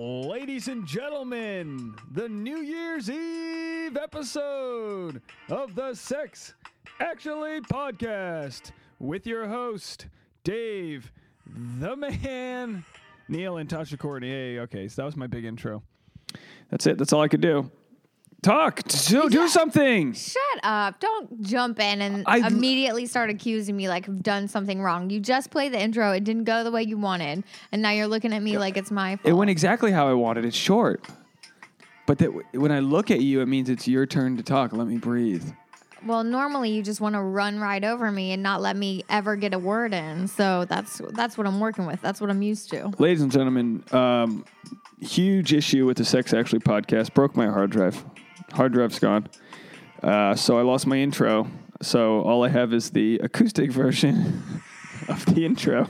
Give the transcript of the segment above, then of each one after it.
Ladies and gentlemen, the New Year's Eve episode of the Sex Actually podcast with your host, Dave, the man, Neal, and Tasha Courtney. Hey, okay, so that was my big intro. That's it. That's all I could do. Talk. Do, do something. Shut up. Don't jump in and I- immediately start accusing me like I've done something wrong. You just played the intro. It didn't go the way you wanted. And now you're looking at me like it's my fault. It went exactly how I wanted. It's short. But that when I look at you, it means it's your turn to talk. Let me breathe. well, normally you just want to run right over me and not let me ever get a word in. So that's that's what I'm working with. That's what I'm used to. Ladies and gentlemen, um, huge issue with the Sex Actually podcast. Broke my hard drive. Hard drive's gone. Uh, so I lost my intro. So all I have is the acoustic version of the intro,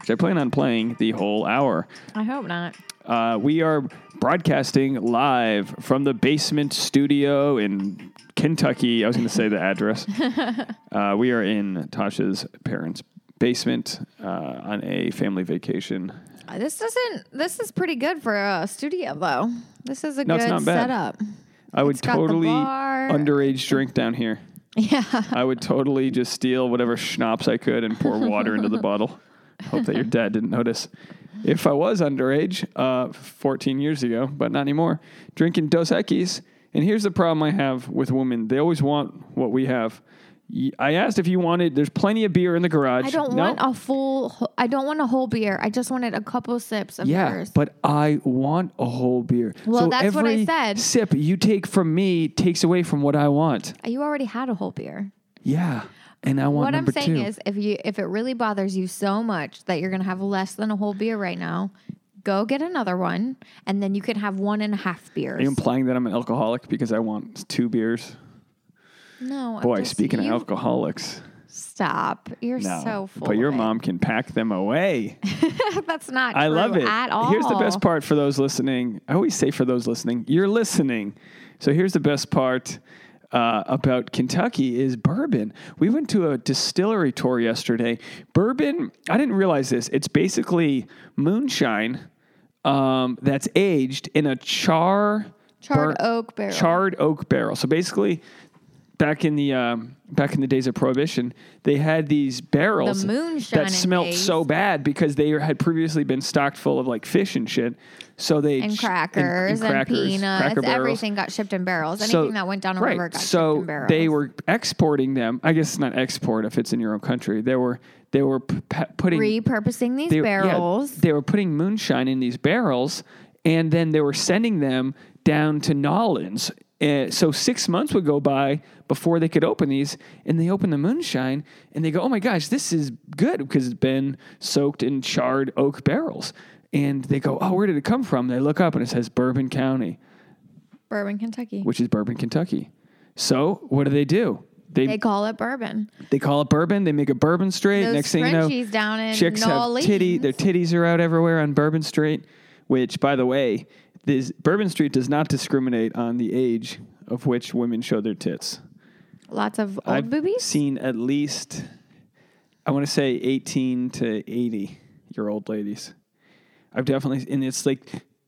which I plan on playing the whole hour. I hope not. Uh, we are broadcasting live from the basement studio in Kentucky. I was going to say the address. uh, we are in Tasha's parents' basement uh, on a family vacation. This doesn't. This is pretty good for a studio, though. This is a No, good setup. I would It's got the totally underage drink down here. Yeah. I would totally just steal whatever schnapps I could and pour water into the bottle. Hope that your dad didn't notice. If I was underage, uh, 14 years ago, but not anymore, drinking Dos Equis. And here's the problem I have with women: they always want what we have. I asked if you wanted. There's plenty of beer in the garage. I don't No? want a full. I don't want a whole beer. I just wanted a couple sips of Yeah, yours. but I want a whole beer. Well, so that's what I said. Sip you take from me takes away from what I want. you already had a whole beer. Yeah, and I want what I'm saying two. is, if you if it really bothers you so much that you're gonna have less than a whole beer right now, go get another one, and then you can have one and a half beers. Are you implying that I'm an alcoholic because I want two beers? No, I'm Boy, just- speaking you- of alcoholics, stop. You're no. so full. but your mom can pack them away. That's not. I love it. at all. Here's the best part for those listening. I always say for those listening, you're listening. So here's the best part uh, about Kentucky is bourbon. We went to a distillery tour yesterday. Bourbon, I didn't realize this. It's basically moonshine um, that's aged in a char Charred oak barrel. charred oak barrel. So basically, back in the um, back in the days of prohibition, they had these barrels moonshine that smelt so bad because they had previously been stocked full of like fish and shit. So they and ch- crackers and, crackers, peanuts. cracker barrels. Everything got shipped in barrels. So- Anything that went down a river got so shipped in barrels. they were exporting them. I guess it's not export if it's in your own country. They were they were p- p- putting repurposing these they, yeah, barrels. they were putting moonshine in these barrels, and then they were sending them down to Nolans. Uh, so six months would go by before they could open these, and they open the moonshine, and they go, "Oh my gosh, this is good because it's been soaked in charred oak barrels." And they go, "Oh, where did it come from?" They look up, and it says Bourbon County, Bourbon, Kentucky. which is Bourbon, Kentucky. So what do they do? They They call it bourbon. they call it bourbon. They make a bourbon straight. Those Next thing you know, Frenchies down in chicks New have titty. Their titties are out everywhere on Bourbon Street. Which, by the way, this Bourbon Street does not discriminate on the age of which women show their tits. Lots of old boobies? I've boobies. seen at least, I want to say, eighteen to eighty year old ladies. I've definitely, and it's like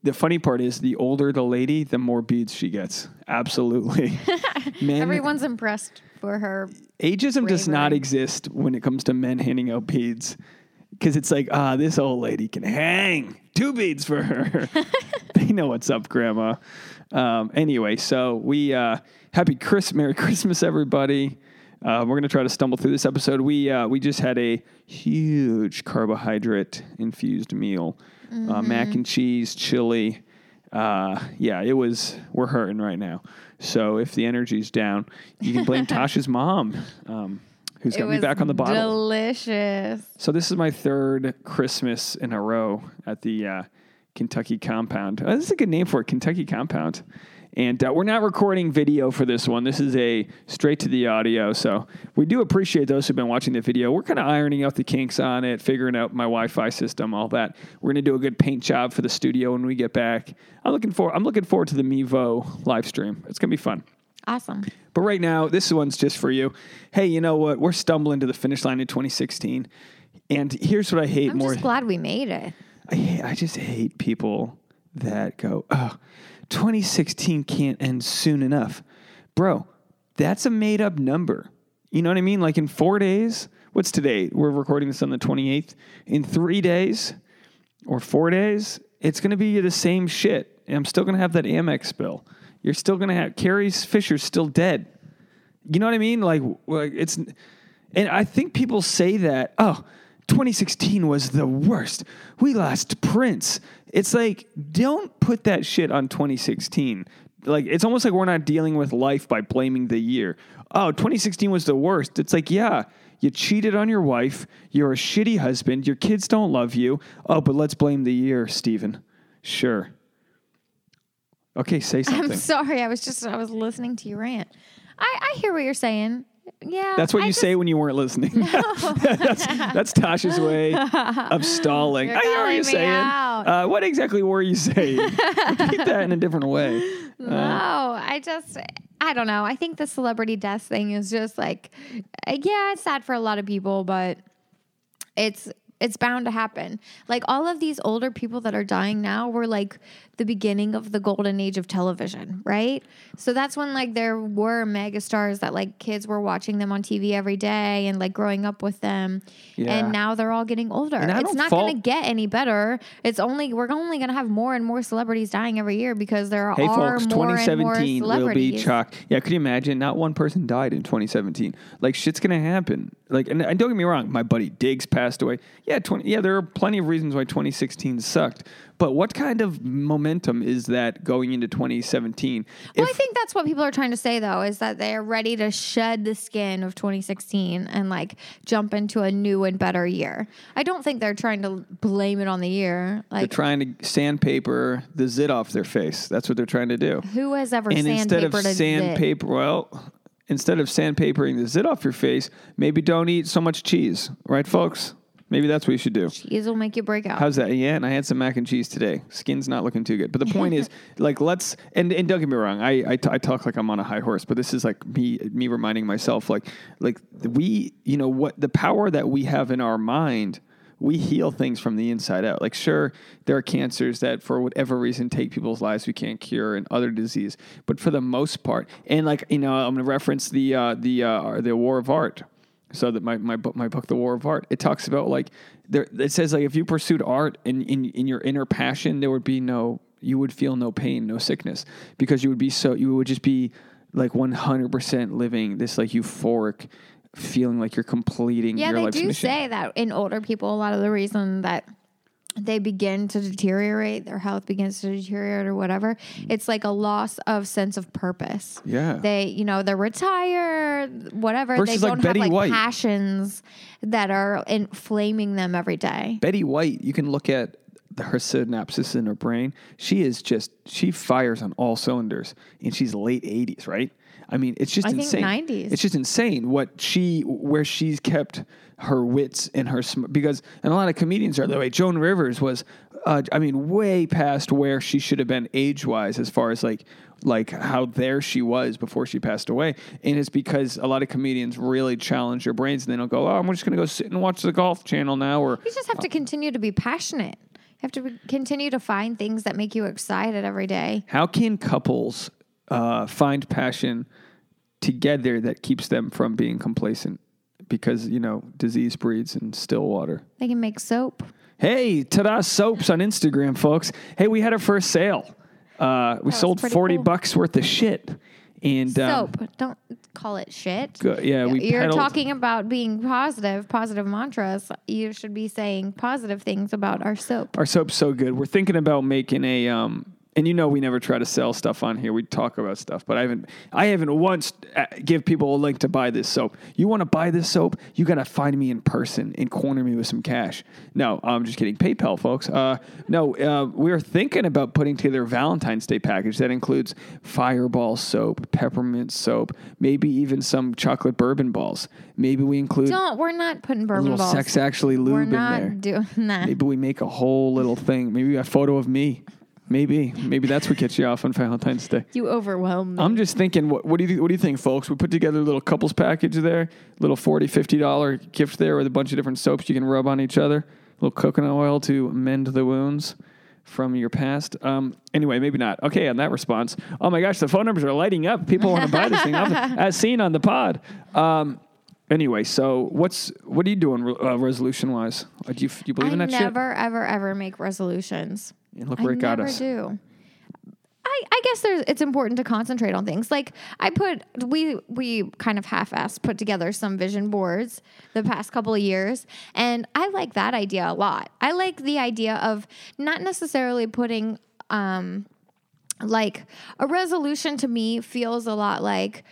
the funny part is the older the lady, the more beads she gets. Absolutely, men. Everyone's impressed for her. Ageism does not exist when it comes to men handing out beads. Because it's like, ah, this old lady can hang two beads for her. they know what's up, Grandma. Um, anyway, so we uh, happy Chris, Merry Christmas, everybody. Uh, we're gonna try to stumble through this episode. We uh, we just had a huge carbohydrate infused meal, uh, mac and cheese, chili. Uh, yeah, it was. We're hurting right now. So if the energy's down, you can blame Tasha's mom, um, who's got me back on the bottle. delicious. So this is my third Christmas in a row at the uh, Kentucky Compound. This is a good name for it, Kentucky Compound. And uh, we're not recording video for this one. This is a straight to the audio. So we do appreciate those who've been watching the video. We're kind of ironing out the kinks on it, figuring out my Wi-Fi system, all that. We're gonna do a good paint job for the studio when we get back. I'm looking for. I'm looking forward to the Mevo live stream. It's gonna be fun. Awesome. But right now, this one's just for you. Hey, you know what? We're stumbling to the finish line in 2016. And here's what I hate more. I'm just glad we made it. I, hate, I just hate people that go, oh, 2016 can't end soon enough. Bro, that's a made up number. You know what I mean? Like in four days, what's today? We're recording this on the 28th. In three days or four days, it's going to be the same shit. And I'm still going to have that Amex bill. You're still to have Carrie Fisher's still dead. You know what I mean? Like, like it's, and I think people say that, oh, 2016 was the worst. We lost Prince. It's like, don't put that shit on 2016. Like, it's almost like we're not dealing with life by blaming the year. Oh, 2016 was the worst. It's like, yeah, you cheated on your wife. You're a shitty husband. Your kids don't love you. Oh, but let's blame the year, Stephen. Sure. Okay, say something. I'm sorry. I was just I was listening to you rant. I, I hear what you're saying. Yeah. That's what I you just- say when you weren't listening. that's, that's Tasha's way of stalling. You're I hear what you're saying. Uh, what exactly were you saying? Repeat that in a different way. No, I just, I don't know. I think the celebrity death thing is just like, uh, yeah, it's sad for a lot of people, but it's it's bound to happen. Like all of these older people that are dying now were like the beginning of the golden age of television, right? So that's when like there were megastars that like kids were watching them on TV every day and like growing up with them. Yeah. And now they're all getting older. It's don't fault- going to get any better. It's only we're only going to have more and more celebrities dying every year because there Hey, are folks, more and more 2017 will be chalk. Yeah, could you imagine? Not one person died in 2017. Like, shit's going to happen. Like, and, and don't get me wrong, my buddy Diggs passed away. Yeah, 20, yeah, there are plenty of reasons why 2016 sucked. But what kind of momentum is that going into 2017? Well, I think that's what people are trying to say, though, is that they're ready to shed the skin of 2016 and like jump into a new and better year. I don't think they're trying to blame it on the year. Like they're trying to sandpaper the zit off their face. That's what they're trying to do. who has ever and instead of sandpapered a zit? sandpaper, well, instead of sandpapering the zit off your face, maybe don't eat so much cheese, right, folks? Maybe that's what you should do. Cheese will make you break out. How's that? Yeah, and I had some mac and cheese today. Skin's not looking too good. But the point is, like, let's and, and don't get me wrong. I, I t- I talk like I'm on a high horse, but this is like me me reminding myself, like like we, you know, what the power that we have in our mind. We heal things from the inside out. Like, sure, there are cancers that, for whatever reason, take people's lives we can't cure, and other disease. But for the most part, and like you know, I'm going to reference the uh, the uh, the War of Art. So that my, my book my book The War of Art it talks about like there it says like if you pursued art in, in in your inner passion there would be no you would feel no pain no sickness because you would be so you would just be like 100% living this like euphoric feeling like you're completing yeah, your they life's do mission. say that in older people, a lot of the reason that they begin to deteriorate, their health begins to deteriorate or whatever, mm. it's like a loss of sense of purpose. Yeah. They, you know, they're retired, whatever. Versus, they like, don't Betty have like White. passions that are inflaming them every day. Betty White, you can look at the, her synapses in her brain. She is just she fires on all cylinders, and she's late eighties, right? I mean, it's just I think insane. 90s. It's just insane what she where she's kept her wits and her sm- because and a lot of comedians are that way. Joan Rivers was, uh, I mean, way past where she should have been age wise as far as like like how there she was before she passed away. And it's because a lot of comedians really challenge your brains and they don't go, oh, I'm just going to go sit and watch the golf channel now or You just have to continue to be passionate. You have to be- continue to find things that make you excited every day. How can couples uh, find passion together that keeps them from being complacent? Because you know disease breeds in still water. They can make soap. Hey, ta-da soaps on Instagram, folks. Hey, we had our first sale. Uh, we sold forty cool. bucks worth of shit, and um, Soap. Don't call it shit. go- yeah, we You're peddled- talking about being positive, positive mantras. You should be saying positive things about our soap. Our soap's so good. We're thinking about making a um and you know we never try to sell stuff on here. We talk about stuff, but I haven't I haven't once uh, give people a link to buy this soap. You want to buy this soap? You got to find me in person and corner me with some cash. No, I'm just kidding. PayPal, folks. Uh, no, uh, we're thinking about putting together a Valentine's Day package that includes Fireball soap, peppermint soap, maybe even some chocolate bourbon balls. Maybe we include Don't. We're not putting a bourbon little balls. sex actually lube we're in not there. doing that. Maybe we make a whole little thing. Maybe a photo of me. Maybe. Maybe that's what gets you off on Valentine's Day. You overwhelm me. I'm just thinking, what, what do you what do you think, folks? We put together a little couples package there, little 40 50 dollar gift there with a bunch of different soaps you can rub on each other, a little coconut oil to mend the wounds. from your past. Um, anyway, maybe not. Okay, on that response. Oh my gosh, the phone numbers are lighting up. People want to buy this thing, as seen on the pod. Um, anyway, so what's what are you doing uh, resolution wise? Do you, do you believe I in that I never, ever, ever make resolutions. And look where I it got never us. do. I, I guess there's it's important to concentrate on things. Like I put we we kind of half-assed put together some vision boards the past couple of years and I like that idea a lot. I like the idea of not necessarily putting um like a resolution to me feels a lot like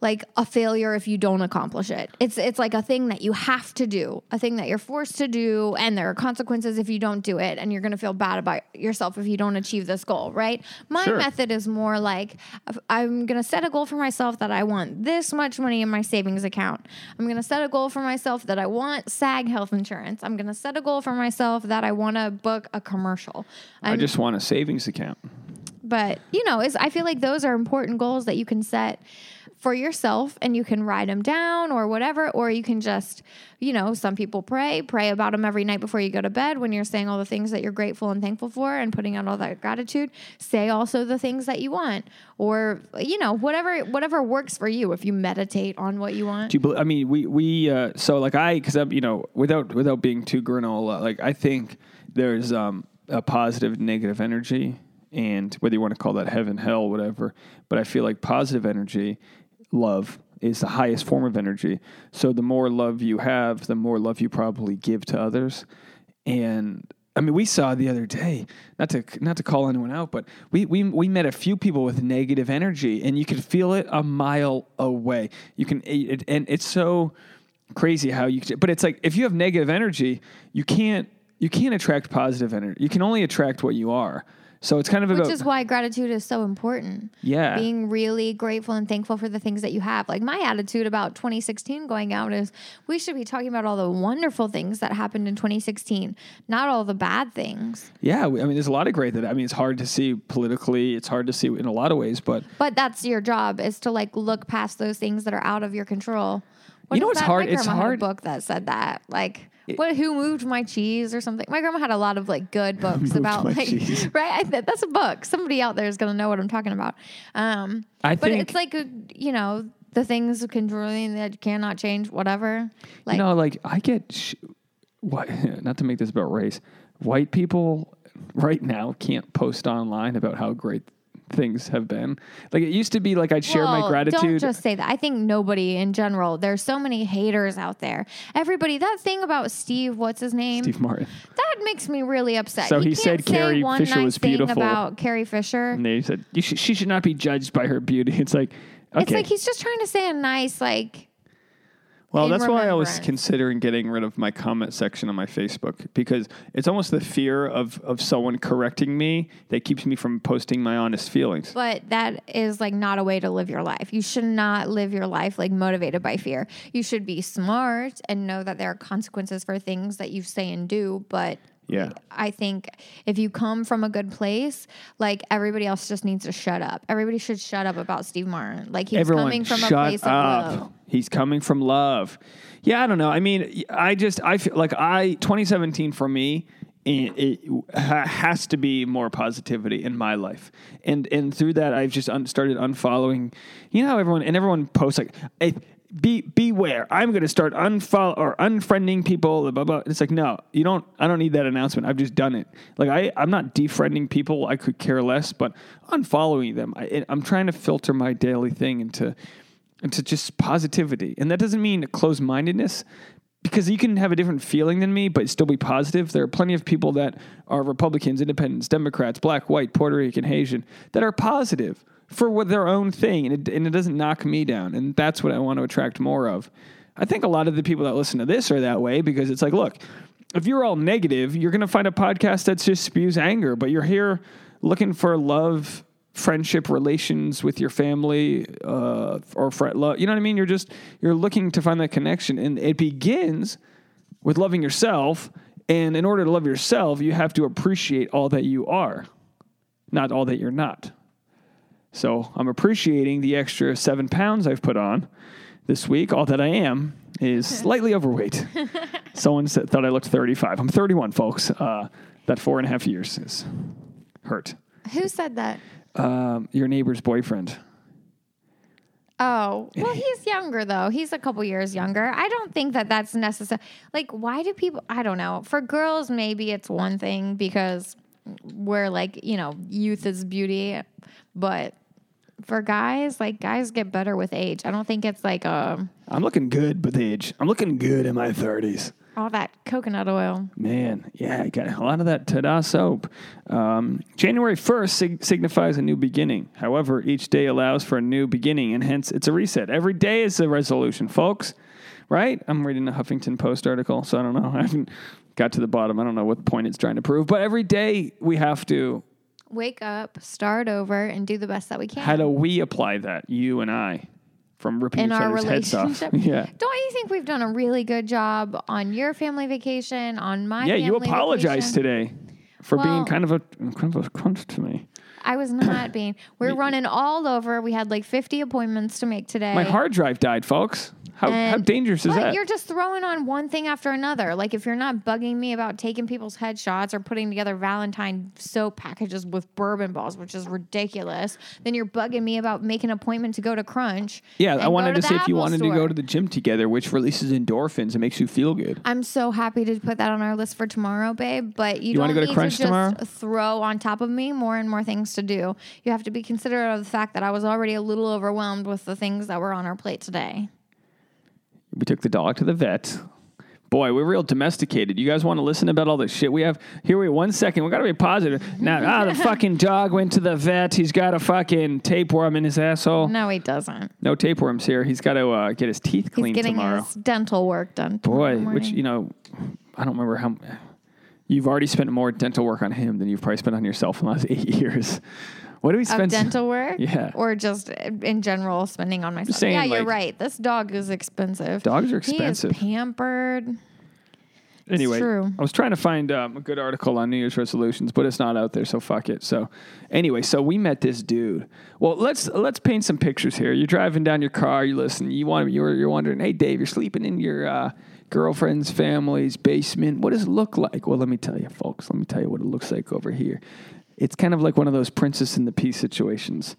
like a failure if you don't accomplish it. It's it's like a thing that you have to do, a thing that you're forced to do, and there are consequences if you don't do it, and you're gonna feel bad about yourself if you don't achieve this goal, right? My Sure. method is more like I'm gonna set a goal for myself that I want this much money in my savings account. I'm gonna set a goal for myself that I want SAG health insurance. I'm gonna set a goal for myself that I wanna book a commercial. I I'm- just want a savings account. but you know, is I feel like those are important goals that you can set for yourself and you can write them down or whatever or you can just you know some people pray pray about them every night before you go to bed when you're saying all the things that you're grateful and thankful for and putting out all that gratitude say also the things that you want or you know whatever whatever works for you if you meditate on what you want Do you? I mean, we we uh, so like I because I'm you know without without being too granola, like I think there's um, a positive negative energy, and whether you want to call that heaven, hell, whatever. But I feel like positive energy, love, is the highest form of energy. So the more love you have, the more love you probably give to others, and. I mean, we saw the other day, not to not to call anyone out, but we, we we met a few people with negative energy, and you could feel it a mile away. You can, it, and it's so crazy how you. But it's like if you have negative energy, you can't you can't attract positive energy. You can only attract what you are. So it's kind of which about Which is why gratitude is so important yeah. being really grateful and thankful for the things that you have. Like my attitude about 2016 going out is we should be talking about all the wonderful things that happened in 2016, not all the bad things. yeah, I mean, there's a lot of great that. I mean, it's hard to see politically. It's hard to see in a lot of ways, but But that's your job is to like look past those things that are out of your control. What You know what's hard? It's grandma had a hard- book that said that. Like, what? Who moved my cheese or something? My grandma had a lot of like good books about like cheese. right. I, th- that's a book. Somebody out there is gonna know what I'm talking about. Um, I but think- it's like you know the things controlling that cannot change. Whatever. Like you know, like I get sh- what not to make this about race. White people right now can't post online about how great things have been. Like it used to be like I'd share my gratitude. Don't just say that. I think nobody in general. There's so many haters out there. Everybody. That thing about Steve. What's his name? Steve Martin. That makes me really upset. So You he said Carrie one Fisher was beautiful. about Carrie Fisher. And they said you should, she should not be judged by her beauty. It's like okay. It's like he's just trying to say a nice like. Well, that's why I was considering getting rid of my comment section on my Facebook because it's almost the fear of, of someone correcting me that keeps me from posting my honest feelings. But that is like not a way to live your life. You should not live your life like motivated by fear. You should be smart and know that there are consequences for things that you say and do. But Yeah. I think if you come from a good place, like everybody else just needs to shut up. Everybody should shut up about Steve Martin. Like he's Everyone, coming from a place up. of love. He's coming from love. Yeah, I don't know. I mean, I just I feel like I 2017 for me it, it ha- has to be more positivity in my life, and and through that I've just un- started unfollowing. You know, everyone and everyone posts like. Be beware! I'm going to start unfollow or unfriending people. Blah, blah. It's like no, you don't. I don't need that announcement. I've just done it. Like I, I'm not defriending people. I could care less, but unfollowing them. I, I'm trying to filter my daily thing into into just positivity. And that doesn't mean closed mindedness because you can have a different feeling than me, but still be positive. There are plenty of people that are Republicans, Independents, Democrats, black, white, Puerto Rican, Haitian, that are positive for what their own thing. And it, and it doesn't knock me down. And that's what I want to attract more of. I think a lot of the people that listen to this are that way because it's like, look, if you're all negative, you're going to find a podcast that just spews anger, but you're here looking for love, friendship, relations with your family, uh, or friend love. You know what I mean? You're just you're looking to find that connection, and it begins with loving yourself. And in order to love yourself, you have to appreciate all that you are, not all that you're not. So I'm appreciating the extra seven pounds I've put on this week. All that I am is slightly overweight. Someone said, thought I looked 35. I'm 31, folks. Uh, that four and a half years is hurt. Who said that? Um, your neighbor's boyfriend. Oh, well, he's younger though. He's a couple years younger. I don't think that that's necessary. Like, why do people? I don't know. For girls, maybe it's one thing because we're like, you know, youth is beauty, but for guys, like guys get better with age. I don't think it's like a I'm looking good with age. I'm looking good in my 30s. all that coconut oil. Man, yeah, I got a lot of that Tada soap. Um, January 1st sig- signifies a new beginning. However, each day allows for a new beginning, and hence it's a reset. Every day is a resolution, folks. Right? I'm reading a Huffington Post article, so I don't know. I haven't got to the bottom. I don't know what point it's trying to prove. But every day we have to. Wake up, start over, and do the best that we can How do we apply that, you and I, from ripping in each our other's heads off? relationship. yeah. Don't you think we've done a really good job on your family vacation, on my Yeah, you family apologized vacation? today for being kind of a kind of a cunt to me. I was not being. We're running all over. We had like 50 appointments to make today. My hard drive died, folks. How, how dangerous is but that? you're just throwing on one thing after another. Like if you're not bugging me about taking people's headshots or putting together Valentine soap packages with bourbon balls, which is ridiculous, then you're bugging me about making an appointment to go to Crunch. Yeah, and I go wanted to the see if you Apple wanted to go store. to the gym together, which releases endorphins and makes you feel good. I'm so happy to put that on our list for tomorrow, babe. But you, You don't wanna go to need Crunch to just tomorrow? throw on top of me more and more things to do. You have to be considerate of the fact that I was already a little overwhelmed with the things that were on our plate today. We took the dog to the vet. Boy, we're real domesticated. You guys want to listen about all the shit we have? Here we one second. We got to be positive. Now, ah, the fucking dog went to the vet. He's got a fucking tapeworm in his asshole. No, he doesn't. No tapeworms here. He's got to uh, get his teeth He's cleaned getting tomorrow. his dental work done. Boy, tomorrow which morning. you know, I don't remember how. You've already spent more dental work on him than you've probably spent on yourself in the last eight years. What do we of spend? dental work, Yeah. or just in general spending on myself. saying, yeah, you're right. This dog is expensive. Dogs are expensive. He is pampered. anyway. I was trying to find um, a good article on New Year's resolutions, but it's not out there, so fuck it. So, anyway, so we met this dude. Well, let's let's paint some pictures here. You're driving down your car. You listen. You want you're you're wondering, hey Dave, you're sleeping in your uh, girlfriend's family's basement. What does it look like? Well, let me tell you, folks. Let me tell you what it looks like over here. It's kind of like one of those Princess in the Pea situations,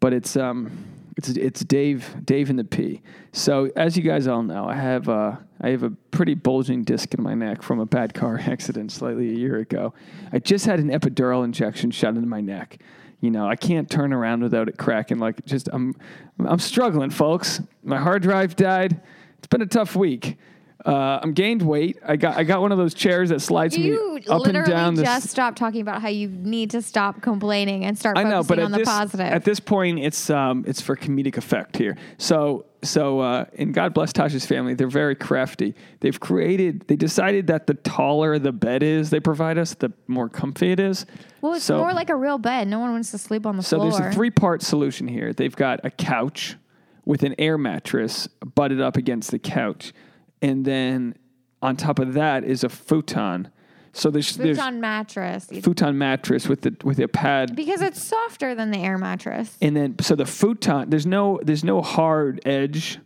but it's um. It's it's Dave Dave in the P. So as you guys all know, I have uh, I have a pretty bulging disc in my neck from a bad car accident slightly a year ago. I just had an epidural injection shot into my neck. You know, I can't turn around without it cracking. Like just I'm I'm struggling, folks. My hard drive died. It's been a tough week. Uh, I'm gained weight. I got I got one of those chairs that slides You me up and down. the just stop talking about how you need to stop complaining and start I focusing know, but on at the this, positive. at this point, it's um, it's for comedic effect here. So so uh, and God bless Tasha's family. They're very crafty. They've created. They decided that the taller the bed is they provide us, the more comfy it is. well, it's so, more like a real bed. No one wants to sleep on the so floor. So there's a three part solution here. They've got a couch with an air mattress butted up against the couch, and then on top of that is a futon. So there's there's futon mattress. futon mattress with the with a pad. Because it's softer than the air mattress. and then so the futon there's no there's no hard edge.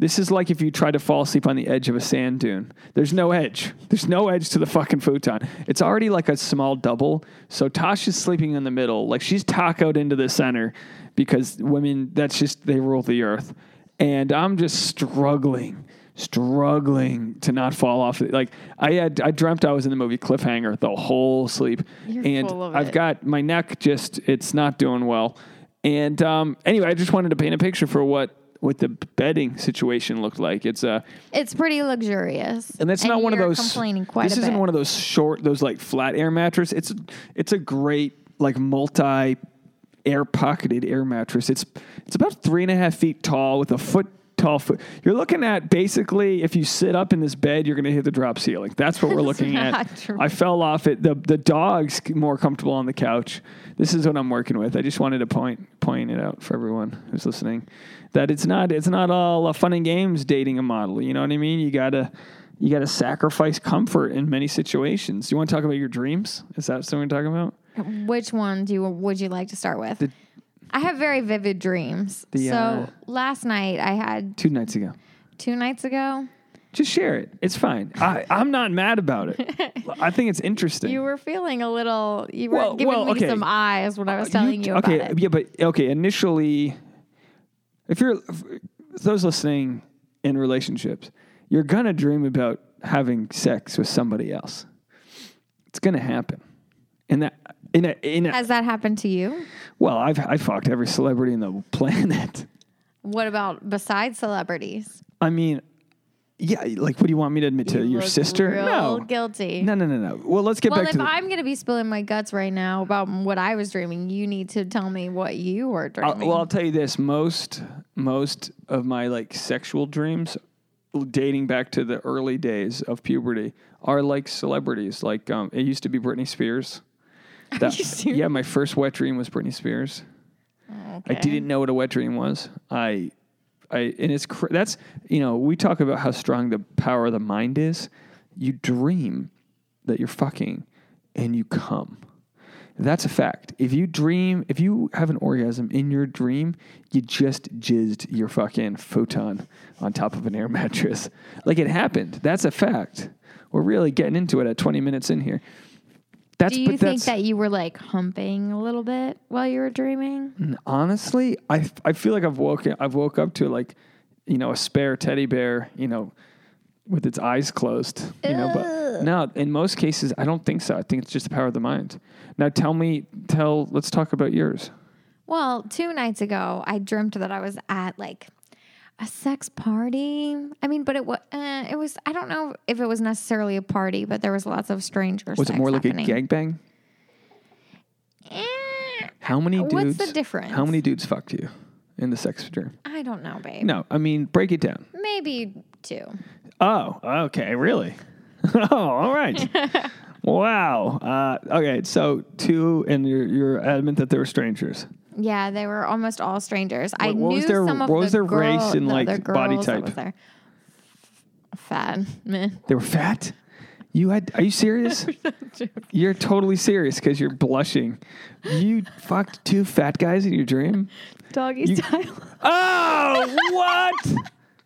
This is like if you try to fall asleep on the edge of a sand dune. There's no edge. There's no edge to the fucking futon. It's already like a small double. So tasha's sleeping in the middle. Like she's tacoed into the center because women that's just they rule the earth. And i'm just struggling struggling to not fall off. Like i had i dreamt i was in the movie cliffhanger the whole sleep. You're and i've got my neck just it's not doing well. And um, anyway i just wanted to paint a picture for what what the bedding situation looked like. It's a It's pretty luxurious, and that's not one of those complaining quite this isn't bit. one of those short those like flat air mattress. It's it's a great like multi air pocketed air mattress. It's it's about three and a half feet tall with a foot you're looking at basically if you sit up in this bed you're going to hit the drop ceiling that's what we're looking at true. i fell off it the the dog's more comfortable on the couch this is what i'm working with i just wanted to point point it out for everyone who's listening that it's not it's not all uh, fun and games dating a model you know what i mean you gotta you got to sacrifice comfort in many situations. Do you want to talk about your dreams? Is that something we're talking about? Which one do you would you like to start with? The- I have very vivid dreams. The, so uh, last night I had Two nights ago. two nights ago. Just share it. It's fine. I, I'm not mad about it. I think it's interesting. You were feeling a little. You were Well- giving well, me okay. some eyes when I was Uh, telling you, okay, about it. yeah, but okay. Initially, if you're if those listening in relationships, you're gonna dream about having sex with somebody else. It's gonna happen, and that in a in a Has that happened to you? well, I've I fucked every celebrity in the planet. What about besides celebrities? I mean, yeah, like what do you want me to admit to You your sister? No, guilty. no, no, no, no. Well, let's get Well, back to the. Well, if I'm going to be spilling my guts right now about what I was dreaming, you need to tell me what you were I'll, dreaming. well, I'll tell you this: most most of my like sexual dreams, dating back to the early days of puberty, are like celebrities. Like um, it used to be Britney Spears. That, yeah, my first wet dream was Britney Spears. Oh, I didn't know what a wet dream was. I, I, and it's cr- that's you know we talk about how strong the power of the mind is. You dream that you're fucking, and you come. That's a fact. If you dream, if you have an orgasm in your dream, you just jizzed your fucking photon on top of an air mattress. Like it happened. That's a fact. We're really getting into it at 20 minutes in here. That's Do you think that you were like humping a little bit while you were dreaming? honestly, I I feel like I've woken I've woke up to like, you know, a spare teddy bear, you know, with its eyes closed. You know, but no, in most cases I don't think so. I think it's just the power of the mind. Now tell me tell let's talk about yours. Well, two nights ago, I dreamt that I was at like a sex party. I mean, but it was uh, it was I don't know if it was necessarily a party, but there was lots of strangers. Was it more like happening. a gangbang? Eh, How many dudes? What's the difference? How many dudes fucked you in the sex dream? I don't know, babe. No, I mean break it down. Maybe two. Oh, okay, really? oh, all right. wow. Uh, okay, so two, and you're, you're adamant that they were strangers. Yeah, they were almost all strangers. I What- what knew was their- some of what was the their race and, the like, other body girls that type? was there. Fat. Meh. They were fat. You had? Are you serious? you're totally serious because you're blushing. You fucked two fat guys in your dream. Doggy You- style. Oh, what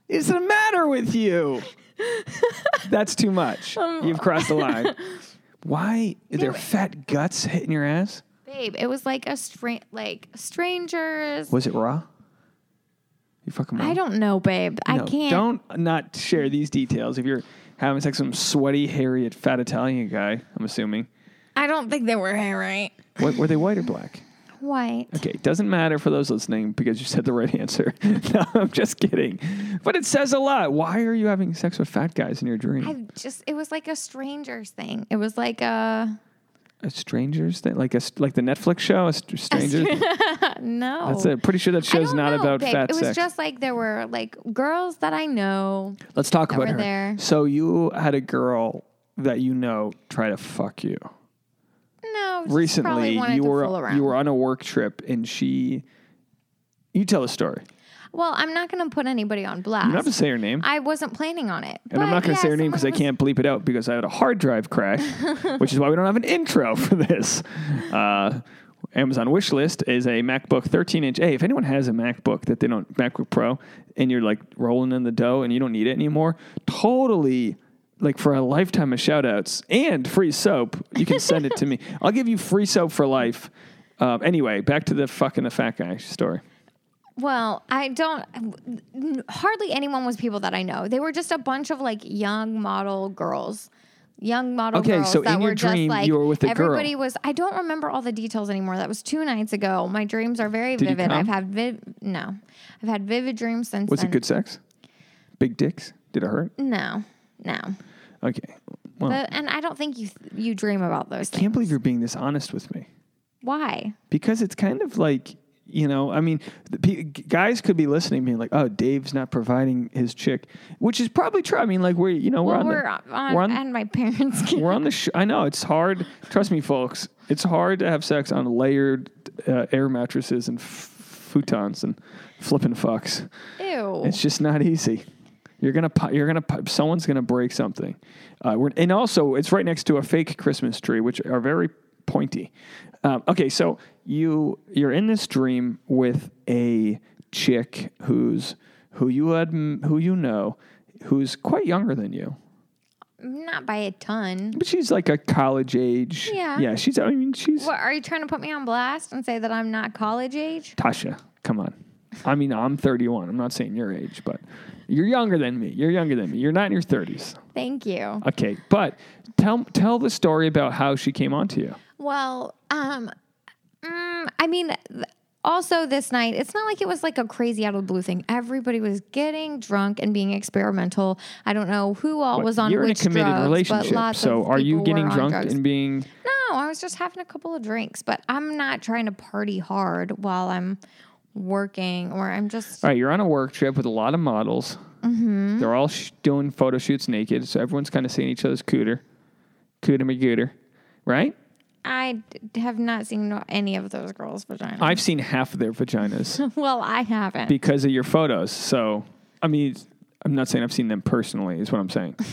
is the matter with you? That's too much. Um, You've crossed the line. Why? Are there fat guts hitting your ass? Babe, it was like a stra- like strangers. Was it raw? You fucking. I don't know, babe. I can't. Don't not share these details if you're having sex with some sweaty, hairy, fat Italian guy. I'm assuming. I don't think they were hair right. What, were they white or black? White. Okay, it doesn't matter for those listening because you said the right answer. no, I'm just kidding. But it says a lot. Why are you having sex with fat guys in your dream? I just it was like a strangers thing. It was like a a strangers thing, like a like the Netflix show, a st- strangers. no. That's it. Pretty sure that show's don't know, about babe. fat It was sex. just like there were like girls that I know. Let's talk about were her. there. So you had a girl that you know try to fuck you. No, recently you were you were on a work trip and she you tell the story Well, I'm not going to put anybody on blast. you blast. don't have to say her name I wasn't planning on it. and i'm not going to yeah, say her name because i can't bleep it out because i had a hard drive crash which is why we don't have an intro for this uh, amazon wish list is a macbook 13 inch hey if anyone has a macbook that they don't macbook pro and you're like rolling in the dough and you don't need it anymore totally like for a lifetime of shout outs and free soap you can send it to me i'll give you free soap for life um, anyway back to the fucking the fat guy story Well, I don't. Mm, hardly anyone was people that I know. They were just a bunch of like young model girls, young model Okay, girls so that in were your just like you were with a girl. everybody was. I don't remember all the details anymore. That was two nights ago. My dreams are very Did vivid. I've had viv- no, I've had vivid dreams since. Was then. it good sex? Big dicks? Did it hurt? No, no. Okay. Well, But, and I don't think you you dream about those things. can't believe you're being this honest with me Why? because it's kind of like you know i mean the guys could be listening being like oh dave's not providing his chick which is probably true i mean like we're you know we're Well, on we're the, on, we're on- and my parents. Can, we're on the sh- i know it's hard trust me folks it's hard to have sex on layered uh, air mattresses and f- futons and flipping fucks Ew. It's just not easy. You're gonna, you're gonna, someone's gonna break something. Uh, we're, and also, it's right next to a fake Christmas tree, which are very pointy. Um, okay, so you you're in this dream with a chick who's who you had who you know who's quite younger than you. Not by a ton. But she's like a college age. Yeah. Yeah, she's I mean she's What are you trying to put me on blast and say that I'm not college age? Tasha, come on. I mean, I'm 31. I'm not saying your age, but you're younger than me. You're younger than me. You're not in your 30s. Thank you. Okay, but tell tell the story about how she came onto you. Well, um, mm, I mean, also this night, it's not like it was like a crazy out of the blue thing. Everybody was getting drunk and being experimental. I don't know who all was on you're in a committed drugs, relationship, but lots so of are you getting drunk drugs. and being? No, I was just having a couple of drinks, but I'm not trying to party hard while I'm working or I'm just All right, you're on a work trip with a lot of models. Mm-hmm. They're all sh- doing photo shoots naked, so everyone's kind of seeing each other's cooter, cooter magooter, right? I d- have not seen no- any of those girls' vaginas. I've seen half of their vaginas well, I haven't. because of your photos. So, I mean, I'm not saying I've seen them personally. Is what I'm saying.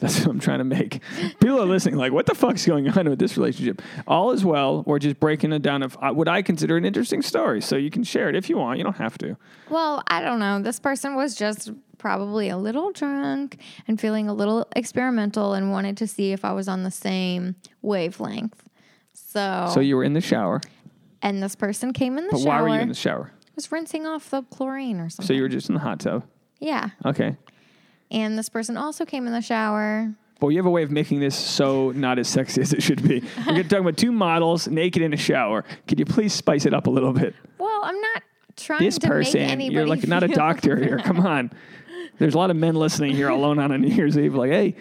That's what I'm trying to make. People are listening, like, what the fuck's going on with this relationship? All is well. We're just breaking it down of uh, what I consider an interesting story. So you can share it if you want. You don't have to. Well, I don't know. This person was just probably a little drunk and feeling a little experimental and wanted to see if I was on the same wavelength. So, So you were in the shower, and this person came in the but shower. why were you in the shower? was rinsing off the chlorine or something. So you were just in the hot tub. yeah. Okay. And this person also came in the shower. Boy, you have a way of making this so not as sexy as it should be. We're going to talk about two models naked in a shower. Could you please spice it up a little bit? Well, I'm not trying This to person, make anybody. you're like not a doctor here. Come on. There's a lot of men listening here alone on a New Year's Eve. Like, hey,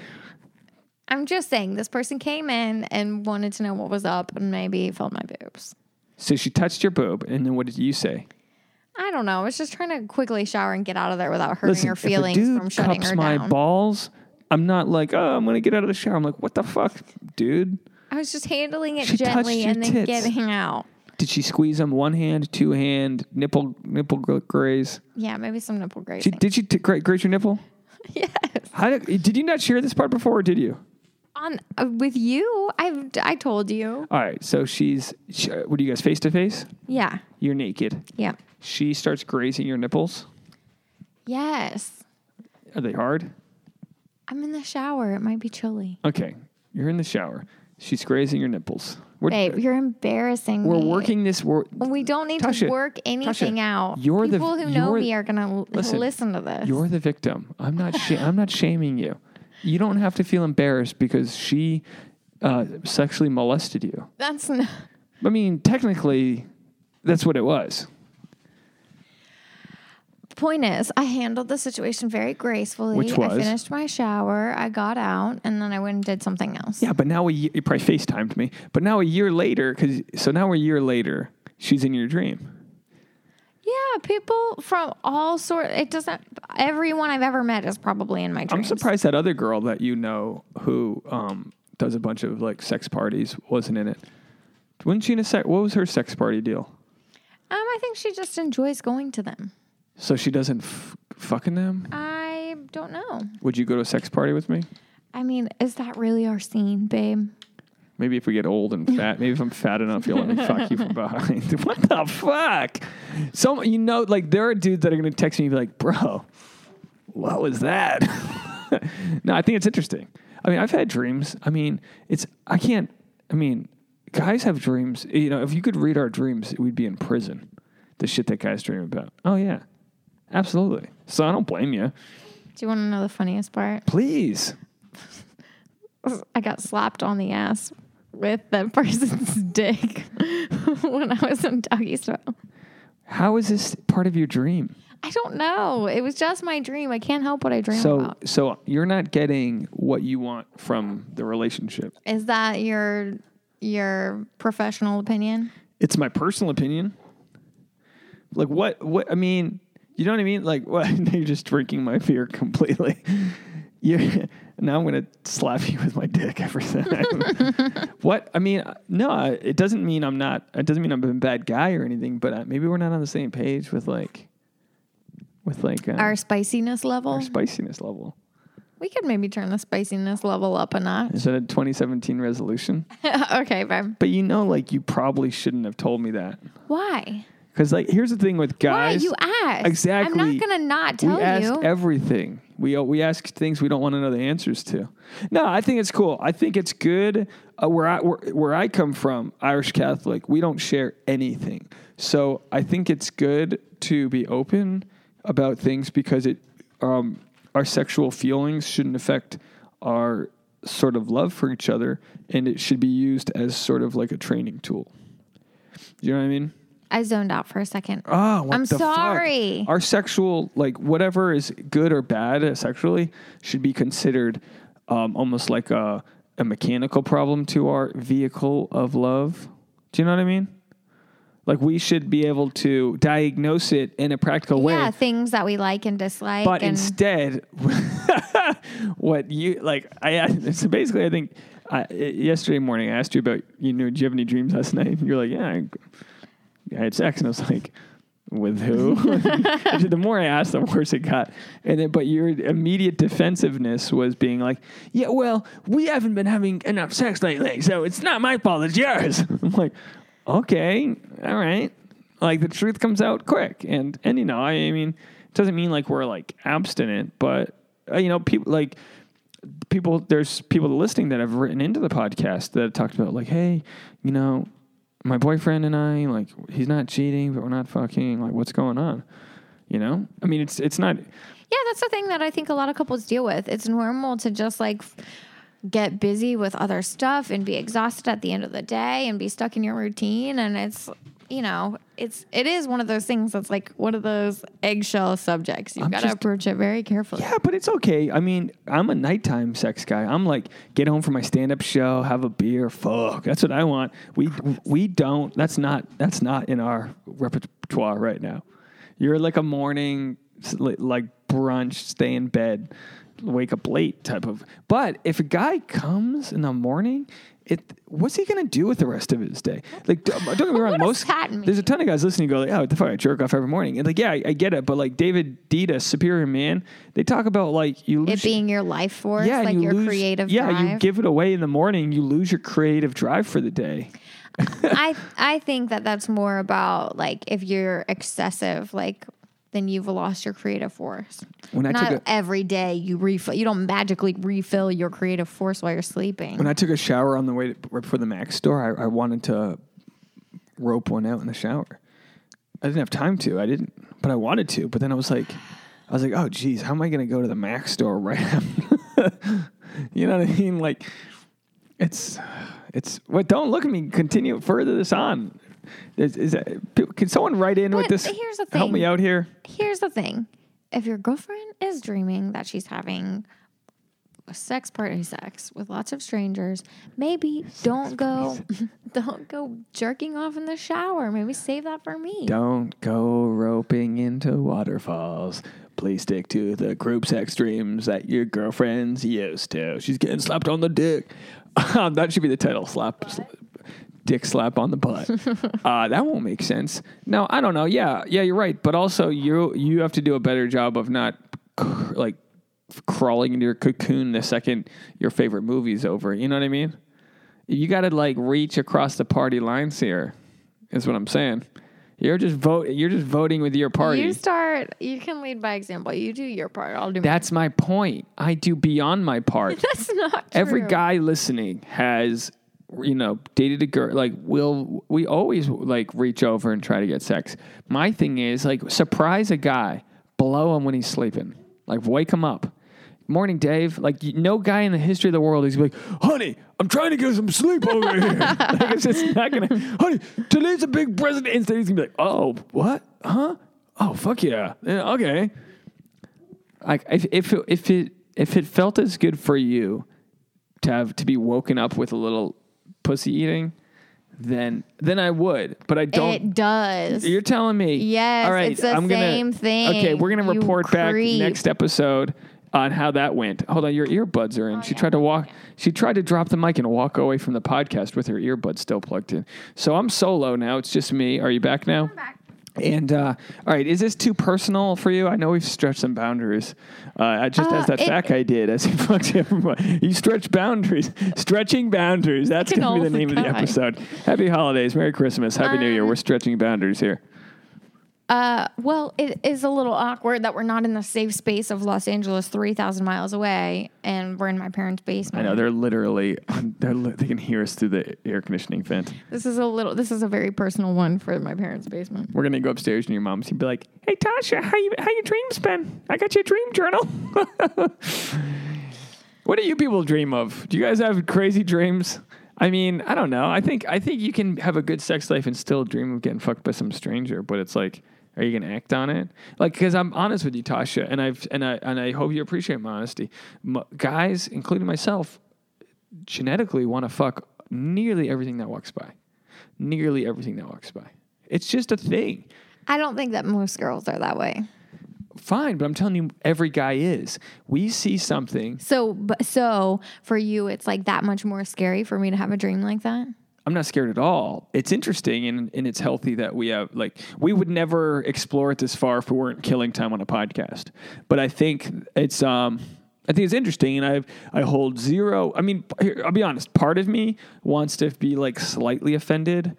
I'm just saying, this person came in and wanted to know what was up and maybe felt my boobs. so she touched your boob, and then what did you say? I don't know. I was just trying to quickly shower and get out of there without hurting Listen, her if a feelings dude from shutting cups her my down. balls, I'm not like, oh, I'm gonna get out of the shower. I'm like, what the fuck, dude? I was just handling it She touched gently your and then tits. getting out. Did she squeeze them one hand, two hand, nipple, nipple gr- graze? Yeah, maybe some nipple She, grazing. did she t- gra- graze your nipple? yes. How did, did you not share this part before, or did you? On uh, with you, I've I told you. All right, so she's. She, what do you guys face to face? Yeah. You're naked. Yeah. She starts grazing your nipples. Yes. Are they hard? I'm in the shower. It might be chilly. Okay, you're in the shower. She's grazing your nipples. We're, Babe, you're embarrassing me. we're me. working this. We're, We don't need Tasha, to work anything out. you're the- People who know me are gonna l- listen, listen to this. You're the victim. I'm not. Sh- I'm not shaming you. You don't have to feel embarrassed because she uh, sexually molested you. That's not. I mean, technically, that's what it was. The point is, I handled the situation very gracefully. Which was? I finished my shower, I got out, and then I went and did something else. Yeah, but now a year, you probably FaceTimed me. But now a year later, because so now a year later, she's in your dream. Yeah, people from all sort. It doesn't. Everyone I've ever met is probably in my I'm surprised that other girl that you know who um, does a bunch of like sex parties wasn't in it. Wasn't she in a sex? What was her sex party deal? Um, I think she just enjoys going to them. So she doesn't f- fucking them. I don't know. Would you go to a sex party with me? I mean, is that really our scene, babe? Maybe if we get old and fat, maybe if I'm fat enough, you'll let me fuck you from behind. what the fuck? So you know, like there are dudes that are gonna text me and be like, "Bro, what was that?" no, I think it's interesting. I mean, I've had dreams. I mean, it's I can't. I mean, guys have dreams. You know, if you could read our dreams, we'd be in prison. The shit that guys dream about. Oh yeah, absolutely. So I don't blame you. Do you want to know the funniest part? Please. I got slapped on the ass with the person's dick when I was in doggy style. How is this part of your dream? I don't know. It was just my dream. I can't help what I dream So, about. so you're not getting what you want from the relationship. Is that your your professional opinion? It's my personal opinion. Like what? What? I mean, you know what I mean? Like what? You're just drinking my beer completely. You now I'm gonna slap you with my dick every time. what? I mean, no. It doesn't mean I'm not. It doesn't mean I'm a bad guy or anything. But uh, maybe we're not on the same page with like, with like uh, Our spiciness level. our spiciness level. We could maybe turn the spiciness level up a notch. Is that a 2017 resolution? okay, babe. But you know, like you probably shouldn't have told me that. Why? Because like here's the thing with guys. Why you asked? Exactly. I'm not gonna not we tell ask you. everything. We we ask things we don't want to know the answers to. No, I think it's cool. I think it's good. Uh, where I where, where I come from, Irish Catholic, we don't share anything. So I think it's good to be open about things because it um, our sexual feelings shouldn't affect our sort of love for each other, and it should be used as sort of like a training tool. You know what I mean? I zoned out for a second. Oh, what I'm the fuck? sorry. Our sexual, like whatever is good or bad sexually, should be considered um, almost like a, a mechanical problem to our vehicle of love. Do you know what I mean? Like we should be able to diagnose it in a practical way. Yeah, things that we like and dislike. But and instead, what you like, I so basically, I think I, yesterday morning I asked you about you know, do you have any dreams last night? You're like, yeah, I, I had sex, and I was like, with who? The more I asked, the worse it got. And then, but your immediate defensiveness was being like, yeah, well, we haven't been having enough sex lately, so it's not my fault, it's yours. I'm like, okay, all right. Like the truth comes out quick, and and you know, I, I mean, it doesn't mean like we're like abstinent, but uh, you know, people like people. There's people listening that have written into the podcast that talked about like, hey, you know, my boyfriend and I, like, he's not cheating, but we're not fucking. Like, what's going on? You know, I mean, it's it's not. yeah, that's the thing that I think a lot of couples deal with. It's normal to just like get busy with other stuff and be exhausted at the end of the day and be stuck in your routine. And it's, you know, it's it is one of those things that's like one of those eggshell subjects. You've I'm got to just- approach it very carefully. Yeah, but it's okay. I mean, I'm a nighttime sex guy. I'm like, get home from my stand-up show, have a beer, fuck. That's what I want. We we don't. That's not. That's not in our repertoire right now. You're like a morning, s- li- like brunch, stay in bed, wake up late type of. But if a guy comes in the morning. It, what's he gonna do with the rest of his day? Like, don't don't get me wrong. Most there's a ton of guys listening go like, oh, what the fuck, I jerk off every morning. And like, yeah, I, I get it, but like David Deida, Superior Man, they talk about like you lose It being your life force, yeah, like you your lose- creative Yeah, drive. you give it away in the morning, you lose your creative drive for the day. I I think that that's more about like if you're excessive, like then you've lost your creative force. When I Not took a every day you refill. You don't magically refill your creative force while you're sleeping. when I took a shower on the way to, right before the Mac store, I, I wanted to rope one out in the shower. I didn't have time to. I didn't, but I wanted to. But then I was like, I was like, oh geez, how am I going to go to the Mac store right after? you know what I mean? Like, it's it's. What? Don't look at me. Continue further this on. Is, is that, can someone write in with this? here's the Help me out here. Here's the thing: if your girlfriend is dreaming that she's having a sex party sex with lots of strangers, maybe don't go, don't go jerking off in the shower. Maybe save that for me. Don't go roping into waterfalls. Please stick to the group sex dreams that your girlfriend's used to. She's getting slapped on the dick. Um, that should be the title. Slap, sl- dick slap on the butt. uh, that won't make sense. No, I don't know. Yeah, yeah, you're right. But also, you you have to do a better job of not cr- like crawling into your cocoon the second your favorite movie's over. You know what I mean? You got to like reach across the party lines here. Is what I'm saying. You're just vote. You're just voting with your party. You start. You can lead by example. You do your part. I'll do. That's my point. I do beyond my part. That's not Every guy listening has, you know, dated a girl. Like, we'll we always like reach over and try to get sex? My thing is like surprise a guy, blow him when he's sleeping, like wake him up. Morning, Dave. Like no guy in the history of the world is like, honey, I'm trying to get some sleep over here. like it's just not gonna. Honey, today's a big president. Instead, he's gonna be like, oh, what? Huh? Oh, fuck yeah. yeah okay like if if it, if it if it felt as good for you to have to be woken up with a little pussy eating, then then I would. But I don't. It does. You're telling me. Yes, All right. it's the I'm gonna, same thing, Okay, we're gonna you report back creep. next episode on how that went. Hold on, your earbuds are in. Oh, she tried to walk. She tried to drop the mic and walk away from the podcast with her earbuds still plugged in. So I'm solo now. It's just me. Are you back now? And uh, all right, is this too personal for you? I know we've stretched some boundaries. Uh, just Uh, as that it- fat guy did, as he fucked everyone. You stretch boundaries, stretching boundaries. That's to be the name of the episode. Happy holidays, Merry Christmas, Happy New Year. Um, We're stretching boundaries here. Uh, well, it is a little awkward that we're not in the safe space of Los Angeles, three thousand miles away, and we're in my parents' basement. I know they're literally they're li- they can hear us through the air conditioning vent. This is a little. This is a very personal one for my parents' basement. We're gonna go upstairs and your mom's gonna be like, "Hey Tasha, how you how your dreams been? I got your dream journal." what do you people dream of? Do you guys have crazy dreams? I mean, I don't know. I think I think you can have a good sex life and still dream of getting fucked by some stranger, but it's like. Are you gonna act on it? Like, because I'm honest with you, Tasha, and I've and I and I hope you appreciate my honesty. M- guys, including myself, genetically want to fuck nearly everything that walks by. Nearly everything that walks by. It's just a thing. I don't think that most girls are that way. Fine, but I'm telling you, every guy is. We see something. So, but so for you, it's like that much more scary for me to have a dream like that. I'm not scared at all. It's interesting and, and it's healthy that we have, like, we would never explore it this far if we weren't killing time on a podcast. But I think it's, um, I think it's interesting, and I I hold zero. I mean, I'll be honest. Part of me wants to be like slightly offended,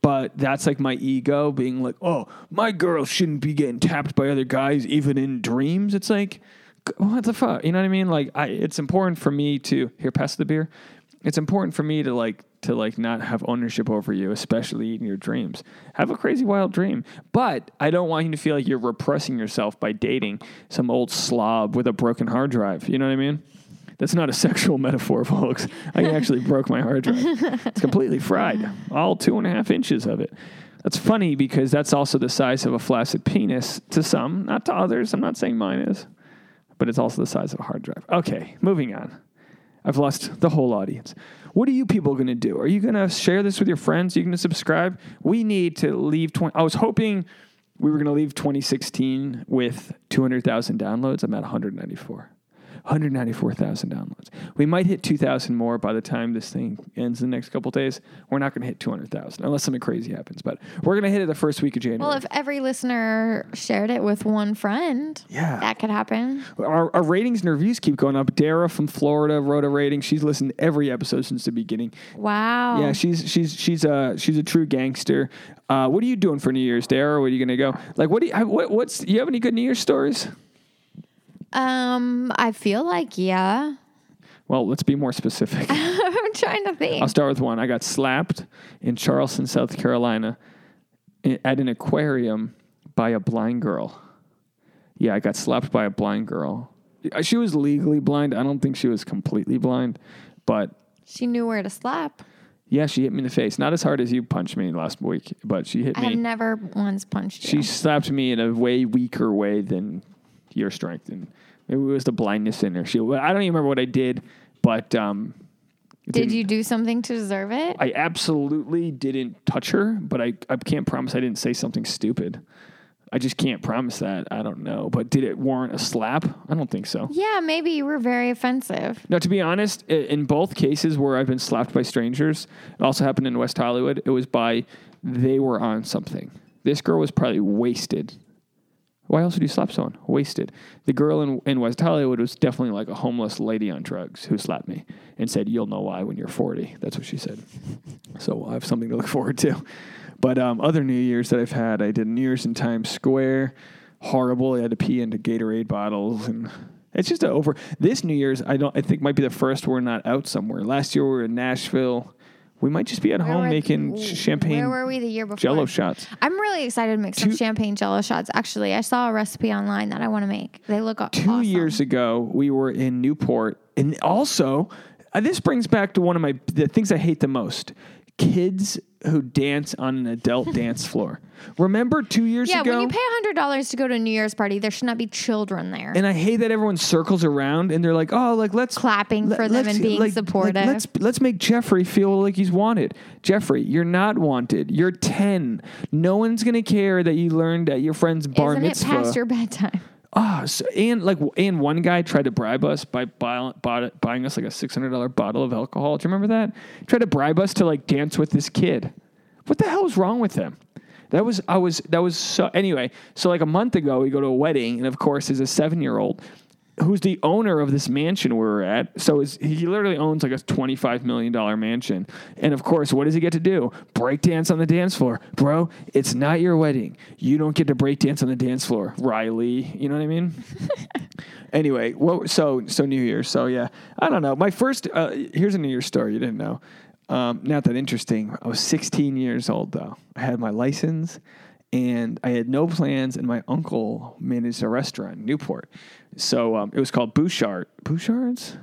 but that's like my ego being like, "Oh, my girl shouldn't be getting tapped by other guys, even in dreams." It's like, what the fuck? You know what I mean? Like, I it's important for me to here pass the beer. It's important for me to like to like not have ownership over you, especially in your dreams. Have a crazy wild dream, but I don't want you to feel like you're repressing yourself by dating some old slob with a broken hard drive. You know what I mean? That's not a sexual metaphor, folks. I actually broke my hard drive. It's completely fried, all two and a half inches of it. That's funny because that's also the size of a flaccid penis to some, not to others. I'm not saying mine is, but it's also the size of a hard drive. Okay, moving on. I've lost the whole audience. What are you people going to do? Are you going to share this with your friends? Are you going to subscribe? We need to leave 20. I was hoping we were going to leave 2016 with 200,000 downloads. I'm at 194. 194,000 downloads. We might hit 2,000 more by the time this thing ends in the next couple days. We're not going to hit 200,000 unless something crazy happens, but we're going to hit it the first week of January. Well, if every listener shared it with one friend, Yeah. that could happen. Our, our ratings and reviews keep going up. Dara from Florida wrote a rating. She's listened to every episode since the beginning. Wow. Yeah, she's she's she's a she's a true gangster. Uh, what are you doing for New Year's, Dara? Where are you gonna go? Like, what do you what, what's you have any good New Year's stories? Um, I feel like yeah. Well, let's be more specific. I'm trying to think. I'll start with one. I got slapped in Charleston, South Carolina, at an aquarium by a blind girl. Yeah, I got slapped by a blind girl. She was legally blind. I don't think she was completely blind, but she knew where to slap. yeah, she hit me in the face. Not as hard as you punched me last week, but she hit I me. I have never once punched she slapped me in a way weaker way than your strength, and maybe it was the blindness in her. She, I don't even remember what I did, but um, Did you do something to deserve it? I absolutely didn't touch her, but I, I can't promise I didn't say something stupid. I just can't promise that. I don't know. But did it warrant a slap? I don't think so. yeah, maybe you were very offensive. Now, to be honest, in both cases where I've been slapped by strangers, it also happened in West Hollywood. It was by they were on something. This girl was probably wasted. Why else would you slap someone? Wasted. The girl in, in West Hollywood was definitely like a homeless lady on drugs who slapped me and said, You'll know why when you're 40. That's what she said. So I have something to look forward to. But um, other New Year's that I've had, I did New Year's in Times Square. Horrible. I had to pee into Gatorade bottles and it's just a over this New Year's. I don't. I think might be the first we're not out somewhere. Last year we were in Nashville. We might just be at Where home making ch- champagne Where were we the year before? Jello shots. I'm really excited to make some Two- champagne Jello shots. Actually, I saw a recipe online that I want to make. They look Two awesome. years ago, we were in Newport, and also uh, this brings back to one of my the things I hate the most: kids who dance on an adult dance floor. Remember two years Yeah, ago? when you pay hundred dollars to go to a New Year's party, there should not be children there. and I hate that everyone circles around and they're like, "Oh, like let's Clapping let- for them and being like- like, supportive. let's let's make Jeffrey feel like he's wanted. Jeffrey, you're not wanted. You're ten. No one's gonna care that you learned at your friend's bar Isn't it mitzvah. past your bedtime? Ah, so, and like, and one guy tried to bribe us by buy, bought, buying us like a six hundred dollar bottle of alcohol. Do you remember that? Tried to bribe us to like dance with this kid. What the hell is wrong with him? That was I was that was so anyway. So like a month ago, we go to a wedding, and of course, there's a seven year old who's the owner of this mansion we were at. So is, he literally owns like a $25 million mansion. And of course, what does he get to do? Break dance on the dance floor. Bro, it's not your wedding. You don't get to break dance on the dance floor, Riley. You know what I mean? anyway, what, so, so New Year's. So yeah, I don't know. My first, uh, here's a New Year's story you didn't know. Um, not that interesting. I was 16 years old though. I had my license and I had no plans, and my uncle managed a restaurant in Newport. So um, it was called Bouchard. Bouchard's?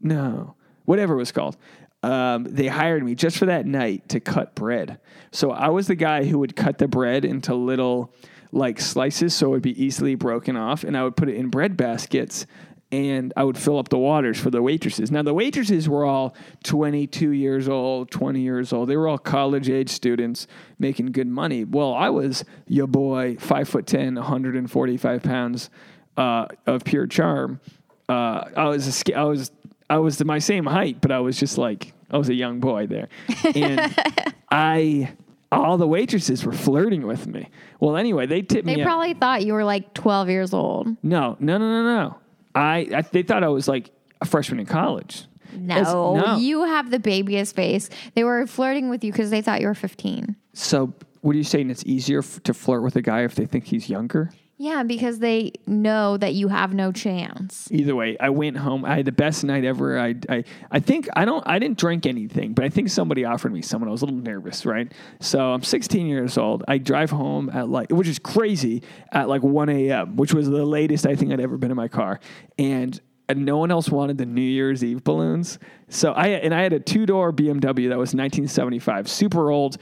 No, whatever it was called. Um, they hired me just for that night to cut bread. So I was the guy who would cut the bread into little like slices so it would be easily broken off, and I would put it in bread baskets and I would fill up the waters for the waitresses. Now the waitresses were all 22 years old, 20 years old. They were all college age students making good money. Well, I was your boy, five foot 10, 145 pounds uh, of pure charm. Uh, I was a, I was I was my same height, but I was just like I was a young boy there, and I all the waitresses were flirting with me. Well, anyway, they tipped They me. up. probably thought you were like 12 years old. No, no, no, no, no. I, I they thought I was like a freshman in college. No, It's- no. you have the babyest face. They were flirting with you because they thought you were 15. So, what are you saying? It's easier f- to flirt with a guy if they think he's younger? Yeah, because they know that you have no chance. Either way, I went home. I had the best night ever. I, I, I think I don't. I didn't drink anything, but I think somebody offered me someone. I was a little nervous, right? So I'm 16 years old. I drive home at like, which is crazy, at like 1 a.m., which was the latest I think I'd ever been in my car, and. And no one else wanted the New Year's Eve balloons, so I and I had a two door BMW that was 1975, super old,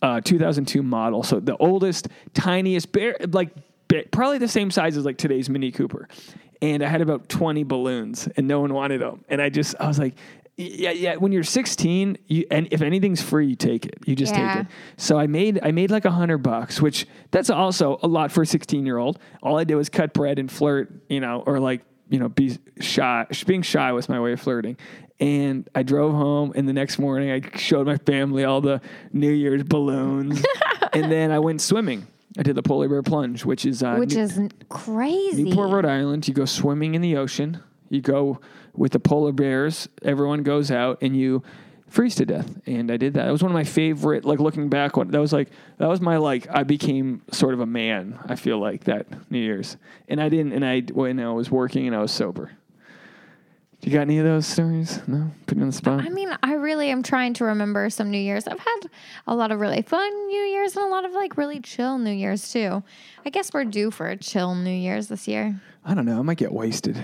uh, 2002 model. So the oldest, tiniest, bare, like ba- probably the same size as like today's Mini Cooper. And I had about 20 balloons and no one wanted them. And I just, I was like, yeah, yeah. When you're 16, you, and if anything's free, you take it. You just Yeah. take it. So I made, I made like a hundred bucks, which that's also a lot for a 16 year old. All I did was cut bread and flirt, you know, or like, you know, be shy. Being shy was my way of flirting. And I drove home, and the next morning I showed my family all the New Year's balloons, and then I went swimming. I did the polar bear plunge, which is uh, Which New- is crazy. Newport, Rhode Island. You go swimming in the ocean. You go with the polar bears. Everyone goes out, and you freeze to death. And I did that. It was one of my favorite. Like looking back, on that was like that was my like. I became sort of a man. I feel like that New Year's, and I didn't. And I when I was working and I was sober. You got any of those stories? No, put you on the spot. I mean, I really am trying to remember some New Year's. I've had a lot of really fun New Year's and a lot of like really chill New Year's too. I guess we're due for a chill New Year's this year. I don't know. I might get wasted.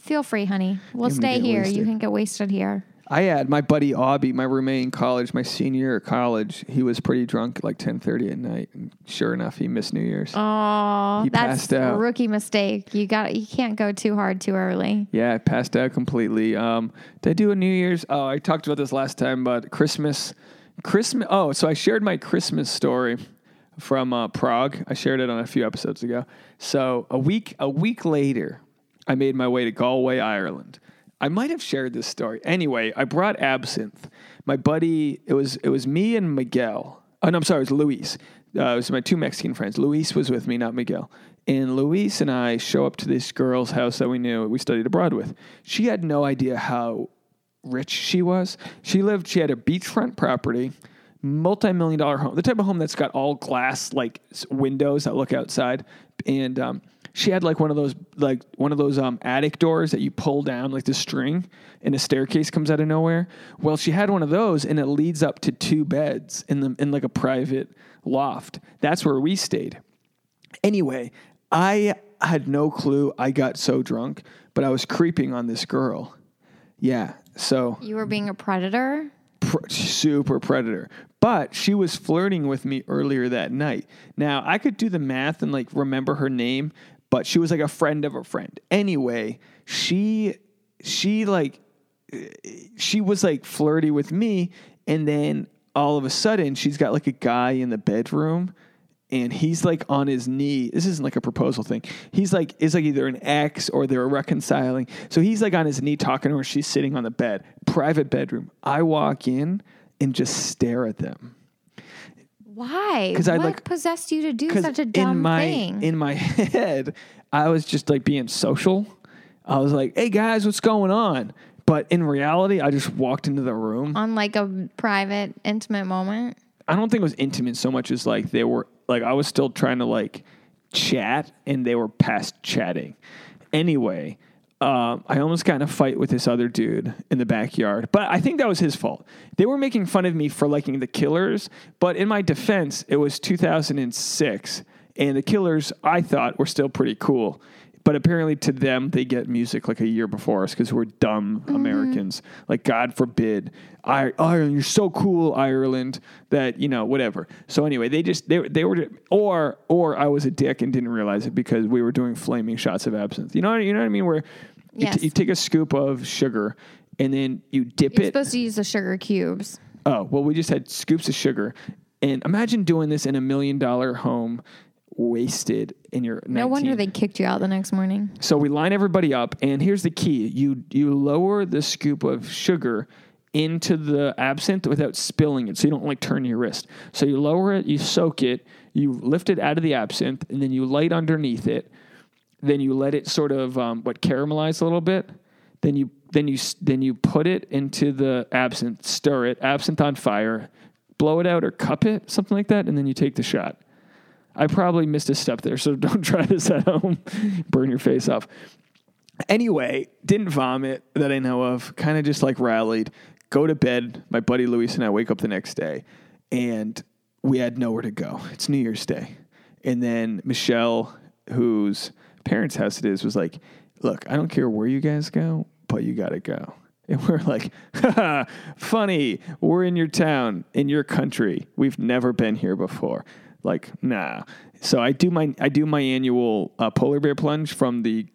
Feel free, honey. We'll I'm stay here. wasted. You can get wasted here. I had my buddy Aubie, my roommate in college, my senior year of college. He was pretty drunk at like ten thirty at night, and sure enough, he missed New Year's. Oh, He that's passed a out. rookie mistake. You got you can't go too hard too early. Yeah, I passed out completely. Um, did I do a New Year's? Oh, I talked about this last time, but Christmas, Christmas. Oh, so I shared my Christmas story from uh, Prague. I shared it on a few episodes ago. So a week, a week later, I made my way to Galway, Ireland. I might have shared this story. Anyway, I brought absinthe. My buddy, it was it was me and Miguel. Oh no, I'm sorry, it was Luis. Uh, it was my two Mexican friends. Luis was with me, not Miguel. And Luis and I show up to this girl's house that we knew we studied abroad with. She had no idea how rich she was. She lived, she had a beachfront property, multi-million dollar home, the type of home that's got all glass like windows that look outside. And um, she had like one of those like one of those um, attic doors that you pull down like the string and a staircase comes out of nowhere. Well, she had one of those and it leads up to two beds in the in like a private loft. That's where we stayed. Anyway, I had no clue. I got so drunk, but I was creeping on this girl. Yeah. So You were being a predator. pr- super predator. But she was flirting with me earlier that night. Now, I could do the math and like remember her name, but she was like a friend of a friend. Anyway, she she like she was like flirty with me and then all of a sudden she's got like a guy in the bedroom and he's like on his knee. This isn't like a proposal thing. He's like is like either an ex or they're reconciling. So he's like on his knee talking to her. She's sitting on the bed, private bedroom. I walk in and just stare at them. Why? 'Cause I, what like- possessed you to do such a dumb in my thing? in my head, I was just like being social. I was like, "Hey guys, what's going on?" But in reality, I just walked into the room. on like a private, intimate moment. I don't think it was intimate so much as like they were like I was still trying to like chat and they were past chatting. Anyway, um, I almost got in a fight with this other dude in the backyard, but I think that was his fault. They were making fun of me for liking the Killers, but in my defense, it was 2006, and the Killers I thought were still pretty cool. But apparently, to them, they get music like a year before us because we're dumb mm-hmm. Americans. Like, God forbid, I- Ireland, you're so cool, Ireland, that you know, whatever. So anyway, they just they they were, or or I was a dick and didn't realize it because we were doing flaming shots of absinthe. You know, you know what I mean? Where you, Yes. you take a scoop of sugar and then you dip it. You're it. supposed to use the sugar cubes. Oh, well, we just had scoops of sugar. And imagine doing this in a million dollar home, wasted in your No 19. wonder they kicked you out the next morning. So we line everybody up, and here's the key: you you lower the scoop of sugar into the absinthe without spilling it, so you don't like turn your wrist. So you lower it, you soak it, you lift it out of the absinthe, and then you light underneath it. Then you let it sort of um, what caramelize a little bit. Then you then you then you put it into the absinthe, stir it, absinthe on fire, blow it out or cup it, something like that, and then you take the shot. I probably missed a step there, so don't try this at home. Burn your face off. Anyway, didn't vomit that I know of. Kind of just like rallied. Go to bed. My buddy Luis and I wake up the next day, and we had nowhere to go. It's New Year's Day, and then Michelle, whose parents' house it is, was like, "Look, I don't care where you guys go, but you got to go." And we're like, funny. We're in your town, in your country. We've never been here before. Like, nah. So I do my I do my annual uh, polar bear plunge from the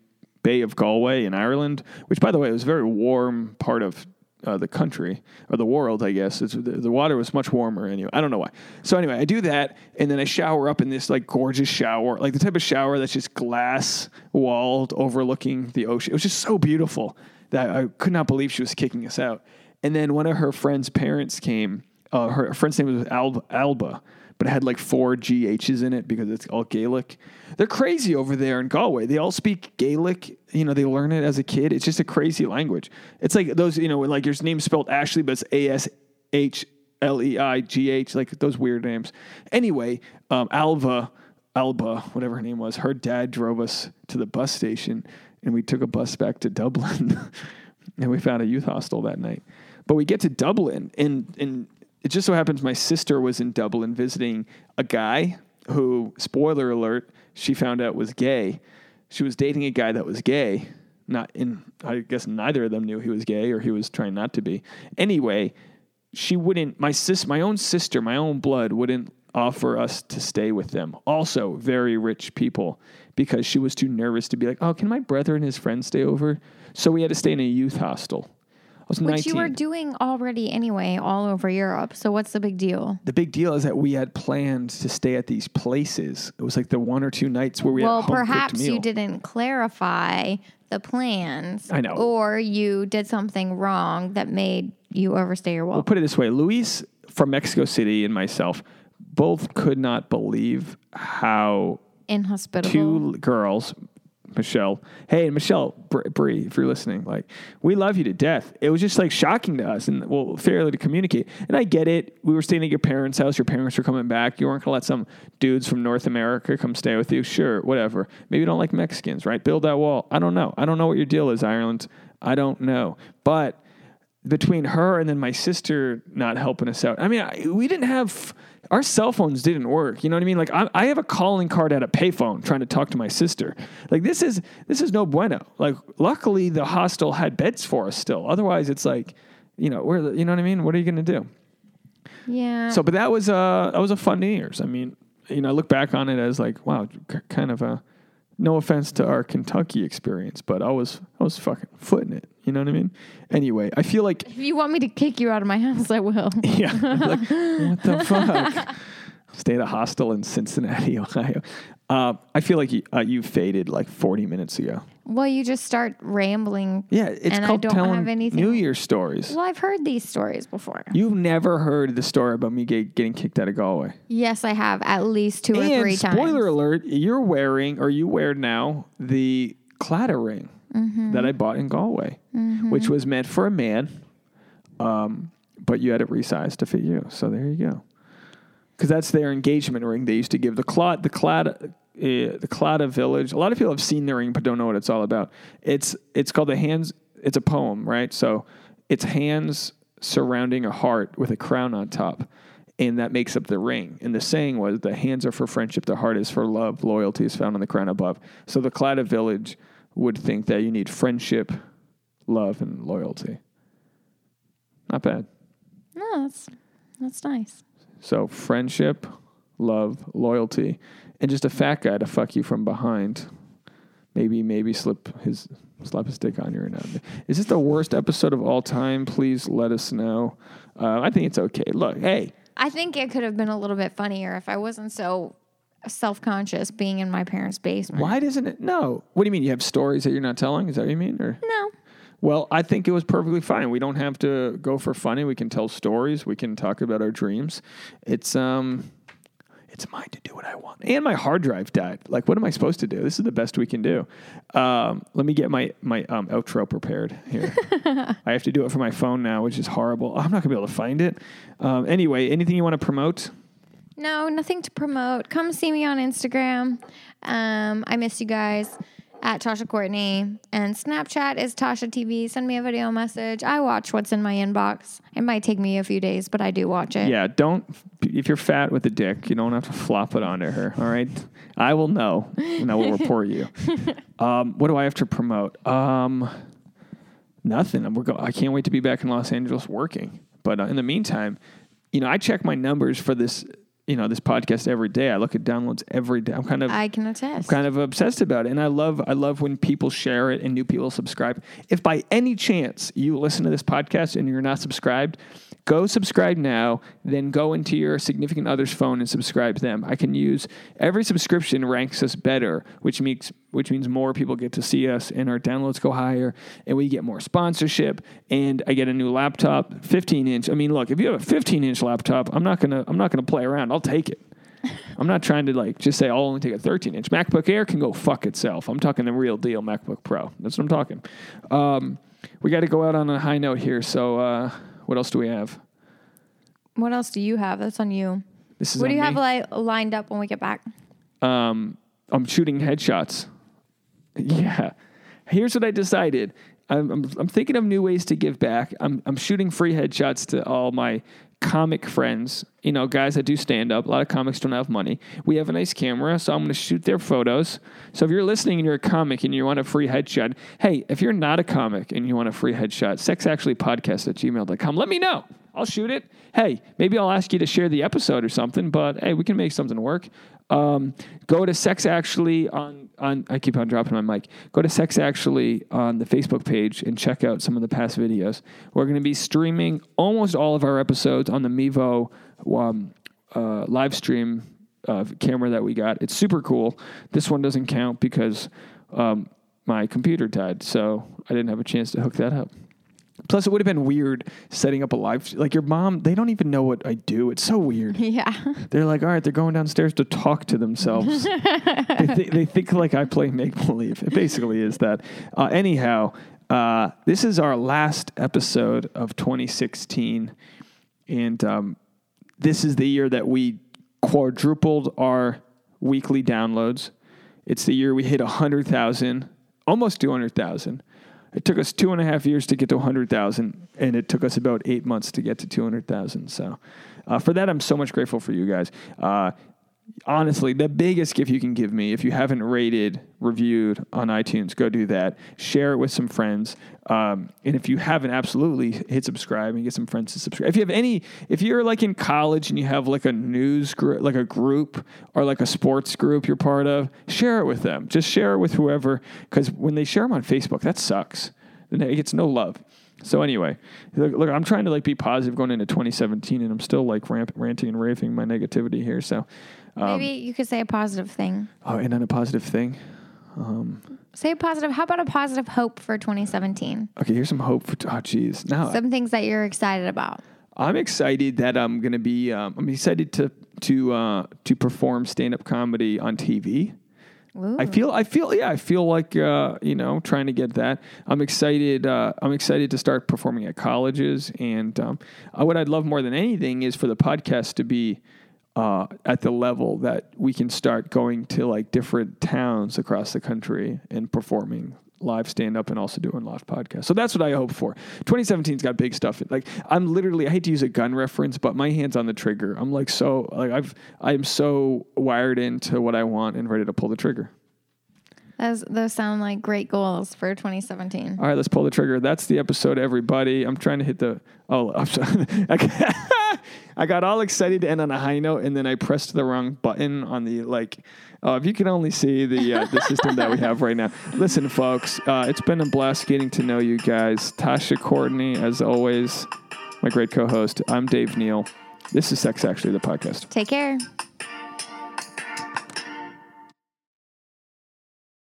Bay of Galway in Ireland, which, by the way, was a very warm part of uh, the country or the world, I guess. It's, the, the water was much warmer anyway. I don't know why. So anyway, I do that, and then I shower up in this like gorgeous shower, like the type of shower that's just glass walled, overlooking the ocean. It was just so beautiful that I could not believe she was kicking us out. And then one of her friend's parents came. Uh, her friend's name was Alba, Alba, but it had like four GHs in it because it's all Gaelic. They're crazy over there in Galway. They all speak Gaelic. You know, they learn it as a kid. It's just a crazy language. It's like those, you know, like your name's spelled Ashley, but it's A S H L E I G H, like those weird names. Anyway, um, Alva, Alba, whatever her name was, her dad drove us to the bus station and we took a bus back to Dublin and we found a youth hostel that night. But we get to Dublin and, and it just so happens my sister was in Dublin visiting a guy who, spoiler alert, she found out was gay. She was dating a guy that was gay. Not in, I guess neither of them knew he was gay or he was trying not to be. Anyway, she wouldn't, my sis, my own sister, my own blood wouldn't offer us to stay with them. Also, very rich people because she was too nervous to be like, oh, can my brother and his friends stay over? So we had to stay in a youth hostel. Which 19. you were doing already anyway, all over Europe. So what's the big deal? the big deal is that we had planned to stay at these places. It was like the one or two nights where we well, perhaps you didn't clarify the plans. I know. Or you did something wrong that made you overstay your welcome. We'll put it this way: Luis from Mexico City and myself both could not believe how Inhospitable. two girls, Michelle. Hey, Michelle, Br- Bree, if you're listening, like we love you to death. It was just like shocking to us, and well, fairly to communicate. And I get it. We were staying at your parents' house. Your parents were coming back. You weren't gonna let some dudes from North America come stay with you. Sure, whatever. Maybe you don't like Mexicans, right? Build that wall. I don't know. I don't know what your deal is, Ireland. I don't know, but between her and then my sister not helping us out. I mean, I, we didn't have our cell phones didn't work. You know what I mean? Like I, I have a calling card at a payphone trying to talk to my sister. Like this is this is no bueno. Like luckily the hostel had beds for us still. Otherwise, it's like you know where you know what I mean. What are you gonna do? yeah. So, but that was uh that was a fun New Year's. I mean, you know, I look back on it as like wow, k- kind of a no offense to our Kentucky experience, but I was I was fucking footing it. You know what I mean? Anyway, I feel like if you want me to kick you out of my house, I will. yeah. Like, what the fuck? Stay at a hostel in Cincinnati, Ohio. Uh, I feel like you, uh, you faded like 40 minutes ago. Well, you just start rambling. Yeah, it's And I called don't telling have anything- New Year's stories. Well, I've heard these stories before. You've never heard the story about me get, getting kicked out of Galway. Yes, I have at least two or and three times. spoiler alert, you're wearing or you wear now the Claddagh ring Mm-hmm. that I bought in Galway, which was meant for a man, um, but you had it resized to fit you. So there you go. Because that's their engagement ring. They used to give the Clad the Clad uh, the Claddagh village. A lot of people have seen the ring but don't know what it's all about. It's it's called the hands. It's a poem, right? So it's hands surrounding a heart with a crown on top. And that makes up the ring. And the saying was, the hands are for friendship, the heart is for love, loyalty is found on the crown above. So the Claddagh village would think that you need friendship, love, and loyalty. Not bad. No, that's that's nice. So friendship, love, loyalty, and just a fat guy to fuck you from behind. Maybe, maybe slip his slap his dick on you or not. Is this the worst episode of all time? Please let us know. Uh, I think it's okay. Look, hey, I think it could have been a little bit funnier if I wasn't so self conscious being in my parents' basement. why doesn't it? No. What do you mean? You have stories that you're not telling? Is that what you mean? Or No. well, I think it was perfectly fine. We don't have to go for funny. We can tell stories. We can talk about our dreams. It's um, it's mine to do what I want. And my hard drive died. Like, what am I supposed to do? This is the best we can do. Um, let me get my my um, outro prepared here. I have to do it for my phone now, which is horrible. I'm not gonna be able to find it. Um, anyway, anything you want to promote? No, nothing to promote. Come see me on Instagram. Um, I miss you guys at Tasha Courtney. And Snapchat is Tasha TV. Send me a video message. I watch what's in my inbox. It might take me a few days, but I do watch it. Yeah, don't. If you're fat with a dick, you don't have to flop it onto her. All right, I will know, and I will report you. Um, what do I have to promote? Um, nothing. We're go- I can't wait to be back in Los Angeles working. But uh, in the meantime, you know, I check my numbers for this. You know, this podcast every day. I look at downloads every day. I'm kind of I can attest. kind of obsessed about it. And I love I love when people share it and new people subscribe. If by any chance you listen to this podcast and you're not subscribed, go subscribe now, then go into your significant other's phone and subscribe to them. I can use every subscription ranks us better, which means which means more people get to see us and our downloads go higher and we get more sponsorship and I get a new laptop, 15 inch. I mean, look, if you have a 15 inch laptop, I'm not gonna I'm not gonna play around. I'll take it. I'm not trying to like just say I'll only take a 13 inch. MacBook Air can go fuck itself. I'm talking the real deal MacBook Pro. That's what I'm talking. Um, we got to go out on a high note here. So uh, what else do we have? what else do you have? That's on you. This is What do you have me. li- lined up when we get back? um, I'm shooting headshots. Yeah. Here's what I decided. I'm, I'm, I'm thinking of new ways to give back. I'm, I'm shooting free headshots to all my comic friends, you know, guys that do stand up. A lot of comics don't have money. We have a nice camera, so I'm going to shoot their photos. So if you're listening and you're a comic and you want a free headshot, hey, if you're not a comic and you want a free headshot, sexactuallypodcast at gmail.com. Let me know. I'll shoot it. Hey, maybe I'll ask you to share the episode or something, but hey, we can make something work. Um, go to Sex Actually on, on, I keep on dropping my mic. Go to Sex Actually on the Facebook page and check out some of the past videos. We're going to be streaming almost all of our episodes on the Mevo um, uh, live stream uh, camera that we got. It's super cool. This one doesn't count because um, my computer died, so I didn't have a chance to hook that up. Plus, it would have been weird setting up a live. Like your mom, they don't even know what I do. It's so weird. Yeah. They're like, all right, they're going downstairs to talk to themselves. they, th- they think like I play make believe. It basically is that. Uh, anyhow, uh, this is our last episode of 2016, and um, this is the year that we quadrupled our weekly downloads. It's the year we hit 100,000, almost 200,000. It took us two and a half years to get to 100,000, and it took us about eight months to get to 200,000. So, uh, for that, I'm so much grateful for you guys. Uh, honestly, the biggest gift you can give me, if you haven't rated, reviewed on iTunes, go do that. Share it with some friends. Um, and if you haven't, absolutely hit subscribe and get some friends to subscribe. If you have any, if you're like in college and you have like a news group, like a group or like a sports group you're part of, share it with them. Just share it with whoever, because when they share them on Facebook, that sucks. It gets no love. So anyway, look, look, I'm trying to like be positive going into 2017, and I'm still like ramp, ranting and raving my negativity here. So, um, Maybe you could say a positive thing. oh, and then a positive thing. Say a positive. How about a positive hope for 2017? Okay, here's some hope for. Oh, geez. Now Some things that you're excited about. I'm excited that I'm going to be. Um, I'm excited to to uh, to perform stand up comedy on TV. Ooh. I feel. I feel. Yeah, I feel like uh, you know trying to get that. I'm excited. Uh, I'm excited to start performing at colleges, and um, uh, what I'd love more than anything is for the podcast to be. Uh, at the level that we can start going to like different towns across the country and performing live stand up and also doing live podcasts. So that's what I hope for. 2017's got big stuff. Like I'm literally I hate to use a gun reference, but my hands on the trigger. I'm like so like I've I'm so wired into what I want and ready to pull the trigger. Those, those sound like great goals for 2017. All right, let's pull the trigger. That's the episode, everybody. I'm trying to hit the. Oh, I'm sorry. I got, all excited to end on a high note, and then I pressed the wrong button on the like. Oh, if you can only see the uh, the system that we have right now. Listen, folks, uh, it's been a blast getting to know you guys. Tasha Courtney, as always, my great co-host. I'm Dave Neal. This is Sex Actually, the podcast. Take care.